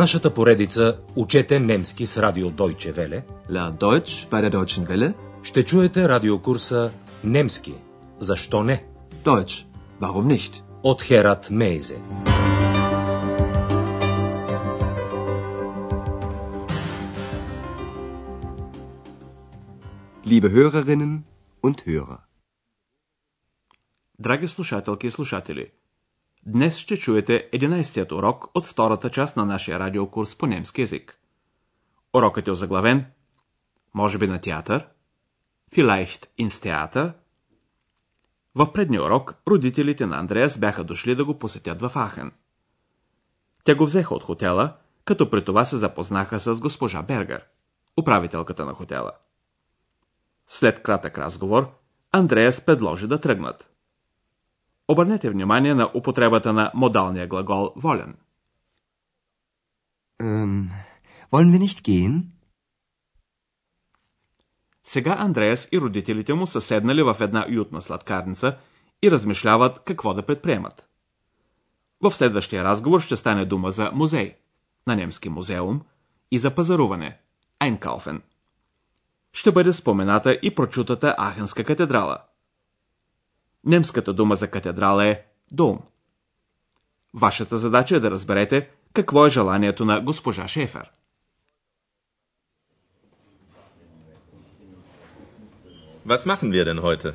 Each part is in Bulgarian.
нашата поредица Учете немски с радио Deutsche Welle Lern Deutsch bei der Deutschen Welle. ще чуете радиокурса Немски. Защо не? Deutsch. Warum nicht? От Херат Мейзе. Liebe Hörerinnen und Hörer. Драги слушателки и слушатели, днес ще чуете 11-тият урок от втората част на нашия радиокурс по немски язик. Урокът е озаглавен Може би на театър? Vielleicht ins Theater? В предния урок родителите на Андреас бяха дошли да го посетят в Ахен. Те го взеха от хотела, като при това се запознаха с госпожа Бергер, управителката на хотела. След кратък разговор, Андреас предложи да тръгнат. Обърнете внимание на употребата на модалния глагол волен. Ähm, wollen wir nicht gehen? Сега Андреас и родителите му са седнали в една уютна сладкарница и размишляват какво да предприемат. В следващия разговор ще стане дума за музей, на немски музеум, и за пазаруване, Einkaufen. Ще бъде спомената и прочутата Ахенска катедрала. Немската дума за катедрала е Дом. Вашата задача е да разберете какво е желанието на госпожа Шефер. Was machen wir denn heute?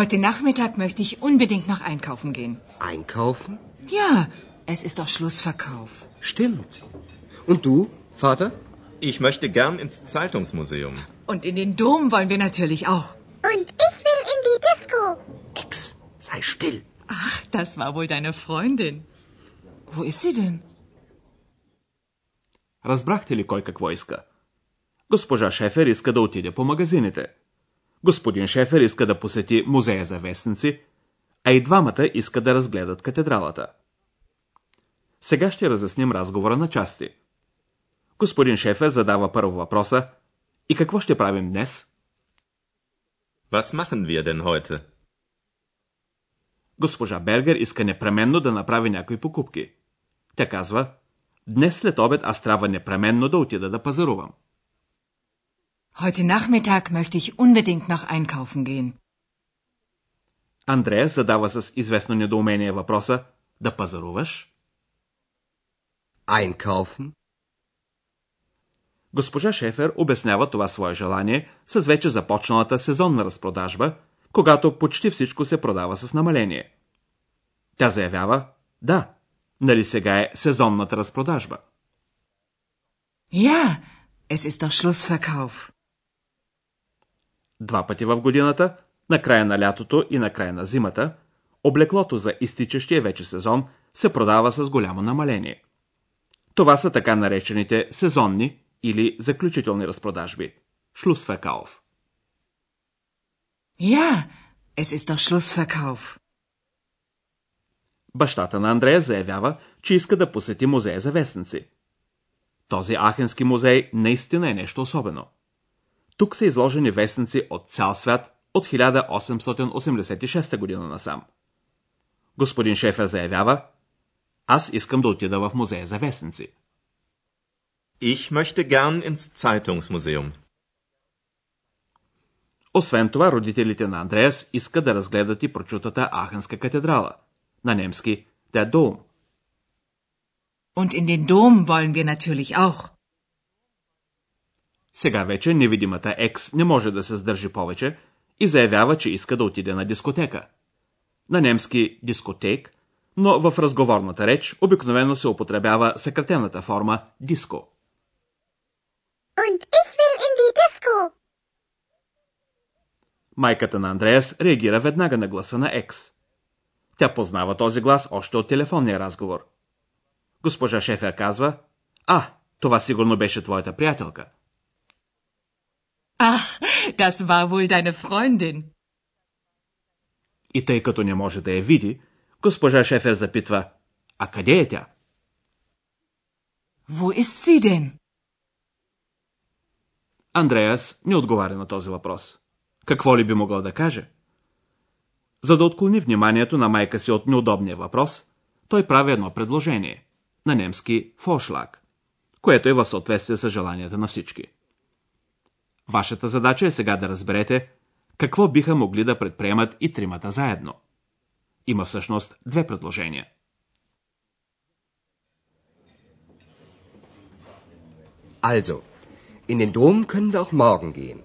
Heute Nachmittag möchte ich unbedingt noch einkaufen gehen. Einkaufen? Ja, es ist doch Schlussverkauf. Stimmt. Und du, Vater? Ich möchte gern ins Zeitungsmuseum. Und in den Dom wollen wir natürlich auch. Und ich will in die Disco. Sei still. Ach, das war wohl deine Freundin. Wo ist sie denn? Разбрахте ли кой какво иска? Госпожа Шефер иска да отиде по магазините. Господин Шефер иска да посети музея за вестници, а и двамата иска да разгледат катедралата. Сега ще разясним разговора на части. Господин Шефер задава първо въпроса И какво ще правим днес? Was machen wir denn heute? Госпожа Бергер иска непременно да направи някои покупки. Тя казва, днес след обед аз трябва непременно да отида да пазарувам. Heute Nachmittag möchte ich unbedingt noch einkaufen gehen. Андрея задава с известно недоумение въпроса, да пазаруваш? Einkaufen? Госпожа Шефер обяснява това свое желание с вече започналата сезонна разпродажба, когато почти всичко се продава с намаление. Тя заявява, да, нали сега е сезонната разпродажба. Ja, es ist doch Schlussverkauf. Два пъти в годината, на края на лятото и на края на зимата, облеклото за изтичащия вече сезон се продава с голямо намаление. Това са така наречените сезонни или заключителни разпродажби. Schlussverkauf. Ja, es ist doch Schlussverkauf. Бащата на Андрея заявява, че иска да посети музея за вестници. Този Ахенски музей наистина е нещо особено. Тук са изложени вестници от цял свят от 1886 година насам. Господин Шефер заявява, аз искам да отида в музея за вестници. Ich möchte gern ins Zeitungsmuseum. Освен това, родителите на Андреас искат да разгледат и прочутата Ахенска катедрала. На немски Der Dom. Und in den Dom wollen wir natürlich auch. Сега вече невидимата екс не може да се сдържи повече и заявява, че иска да отиде на дискотека. На немски дискотек, но в разговорната реч обикновено се употребява съкратената форма диско. Und ich will in die Disco. Майката на Андреас реагира веднага на гласа на екс. Тя познава този глас още от телефонния разговор. Госпожа Шефер казва, а, това сигурно беше твоята приятелка. Ach, das war wohl deine Freundin. И тъй като не може да я види, госпожа Шефер запитва, а къде е тя? Wo ist sie denn? Андреас не отговаря на този въпрос. Какво ли би могъл да каже? За да отклони вниманието на майка си от неудобния въпрос, той прави едно предложение. На немски фошлаг. което е в съответствие с желанията на всички. Вашата задача е сега да разберете какво биха могли да предприемат и тримата заедно. Има всъщност две предложения. Also, in den Dom können wir auch morgen gehen.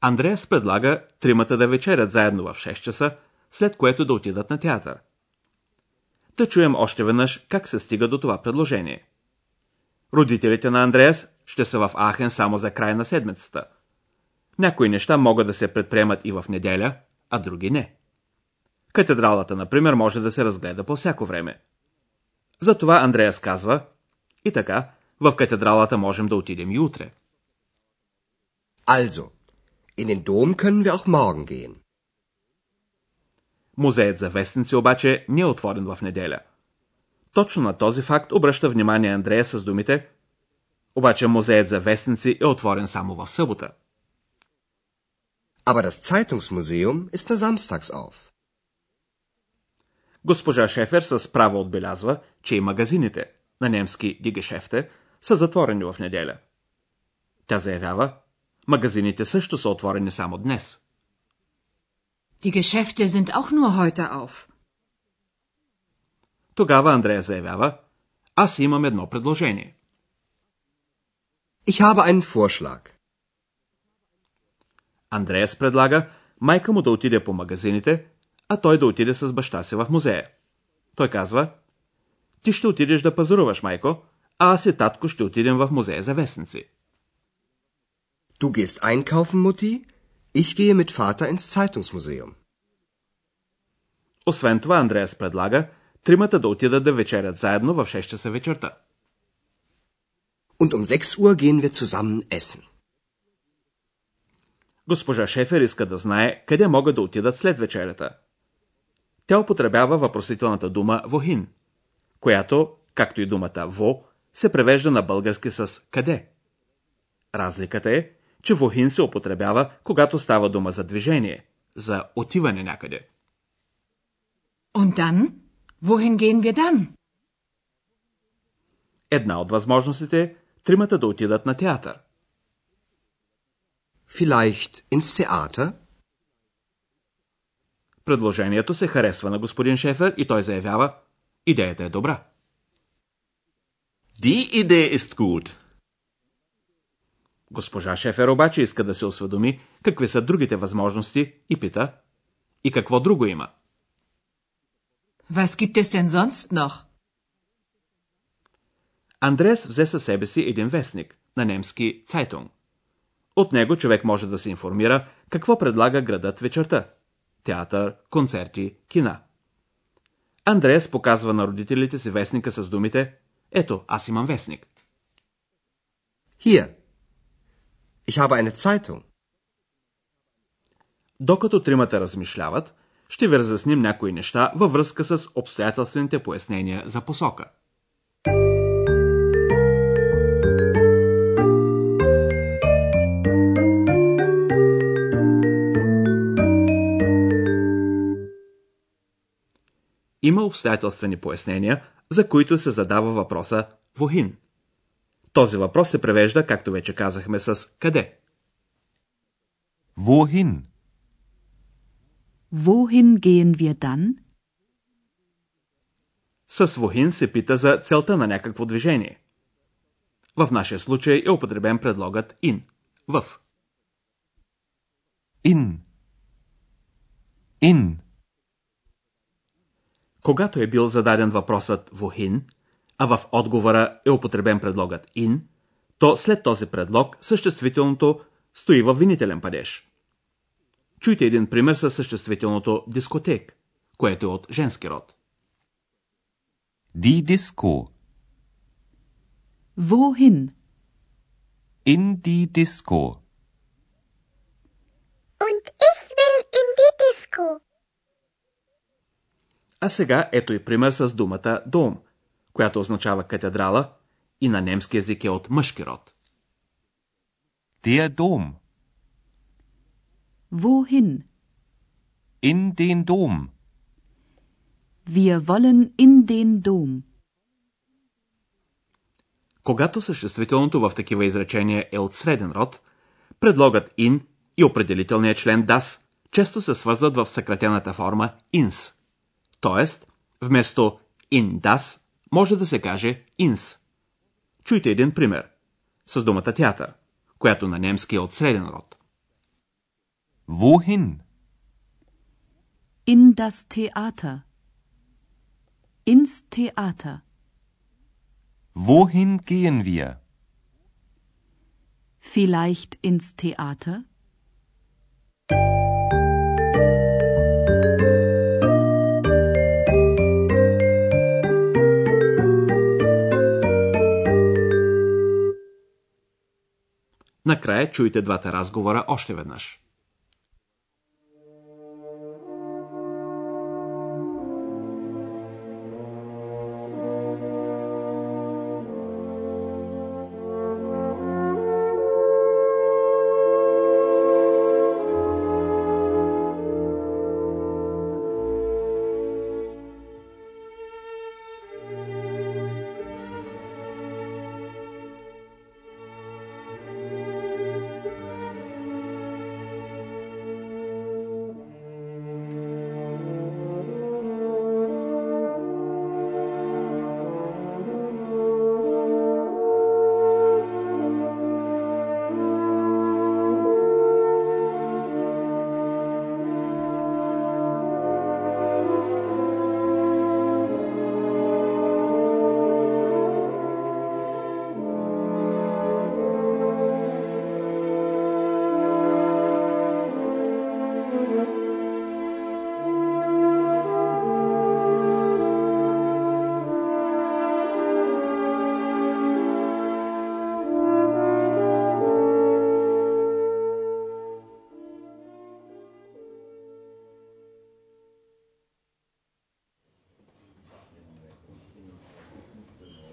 Андреас предлага тримата да вечерят заедно в 6 часа, след което да отидат на театър. Да чуем още веднъж как се стига до това предложение. Родителите на Андреас ще са в Ахен само за край на седмицата. Някои неща могат да се предприемат и в неделя, а други не. Катедралата, например, може да се разгледа по всяко време. Затова Андреас казва, и така, в катедралата можем да отидем и утре. Also, in den Dom können wir auch morgen gehen. Музеят за вестници обаче не е отворен в неделя. Точно на този факт обръща внимание Андрея с думите обаче музеят за вестници е отворен само в събота. Aber das Zeitungsmuseum ist nur samstags auf. Госпожа Шефер с право отбелязва, че и магазините, на немски дигешефте, са затворени в неделя. Тя заявява, магазините също са отворени само днес. Die Geschäfte sind auch nur heute auf. Тогава Андрея заявява, аз имам едно предложение. Ich habe einen Vorschlag. Андреас предлага майка му да отиде по магазините, а той да отиде с баща си в музея. Той казва, ти ще отидеш да пазаруваш, майко, а аз и татко ще отидем в музея за вестници. Du gehst einkaufen, Mutti, ich gehe mit Vater ins Zeitungsmuseum. Освен това, Андреас предлага тримата да отидат да вечерят заедно в 6 часа вечерта. Und um 6 Uhr gehen wir zusammen essen. Госпожа Шефер иска да знае къде могат да отидат след вечерята. Тя употребява въпросителната дума «вохин», която, както и думата «во», се превежда на български с «къде». Разликата е, че «вохин» се употребява, когато става дума за движение, за отиване някъде. Und dann? Wohin gehen wir dann? Една от възможностите е тримата да отидат на театър. Vielleicht ins Theater? Предложението се харесва на господин Шефер и той заявява, идеята е добра. Die Idee ist gut. Госпожа Шефер обаче иска да се осведоми какви са другите възможности и пита, и какво друго има. Was gibt es denn sonst noch? Андрес взе със себе си един вестник, на немски Zeitung. От него човек може да се информира какво предлага градът вечерта. Театър, концерти, кина. Андреас показва на родителите си вестника с думите Ето, аз имам вестник. Hier. Ich habe eine Zeitung. Докато тримата размишляват, ще ви разясним някои неща във връзка с обстоятелствените пояснения за посока. Има обстоятелствени пояснения, за които се задава въпроса «Вохин». Този въпрос се превежда, както вече казахме, с «къде». Wohin? Wohin gehen wir dann? С «Вохин» се пита за целта на някакво движение. В нашия случай е употребен предлогът «in» – в. In. In. Когато е бил зададен въпросът «Вохин», а в отговора е употребен предлогът «in», то след този предлог съществителното стои в винителен падеж. Чуйте един пример със съществителното дискотек, което е от женски род. Die Disco. Wohin? In die Disco. Und ich will in die Disco. А сега ето и пример с думата дом, която означава катедрала и на немски език е от мъжки род. Der Dom. Wohin? In den Dom. Wir wollen in den Dom. Когато съществителното в такива изречения е от среден род, предлогът in и определителният член das често се свързват в съкратената форма ins. Тоест, вместо in das може да се каже ins. Чуйте един пример с думата театър, която на немски е от среден род. Wohin? In das Theater. Ins Theater. Wohin gehen wir? Vielleicht ins Theater? Накрая чуйте двата разговора още веднъж.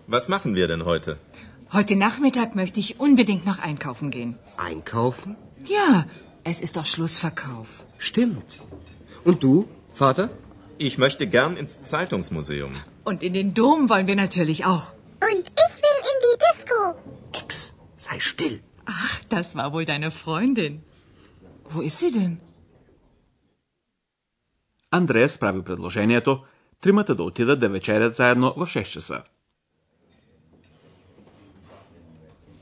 Was machen wir denn heute? Heute Nachmittag möchte ich unbedingt noch einkaufen gehen. Einkaufen? Ja, es ist doch Schlussverkauf. Stimmt. Und du, Vater? Ich möchte gern ins Zeitungsmuseum. Und in den Dom wollen wir natürlich auch. Und ich will in die Disco. Ex, sei still. Ach, das war wohl deine Freundin. Wo ist sie denn? Андреас прави предложението тримата да отидат да вечерят заедно в 6 часа.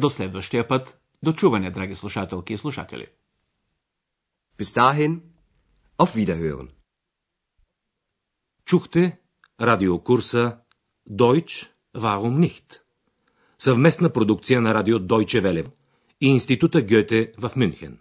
До следващия път, до чуване, драги слушателки и слушатели. Bis dahin, auf Wiederhören. Чухте радиокурса Deutsch, warum nicht? Съвместна продукция на радио Deutsche Welle и Института Гьоте в Мюнхен.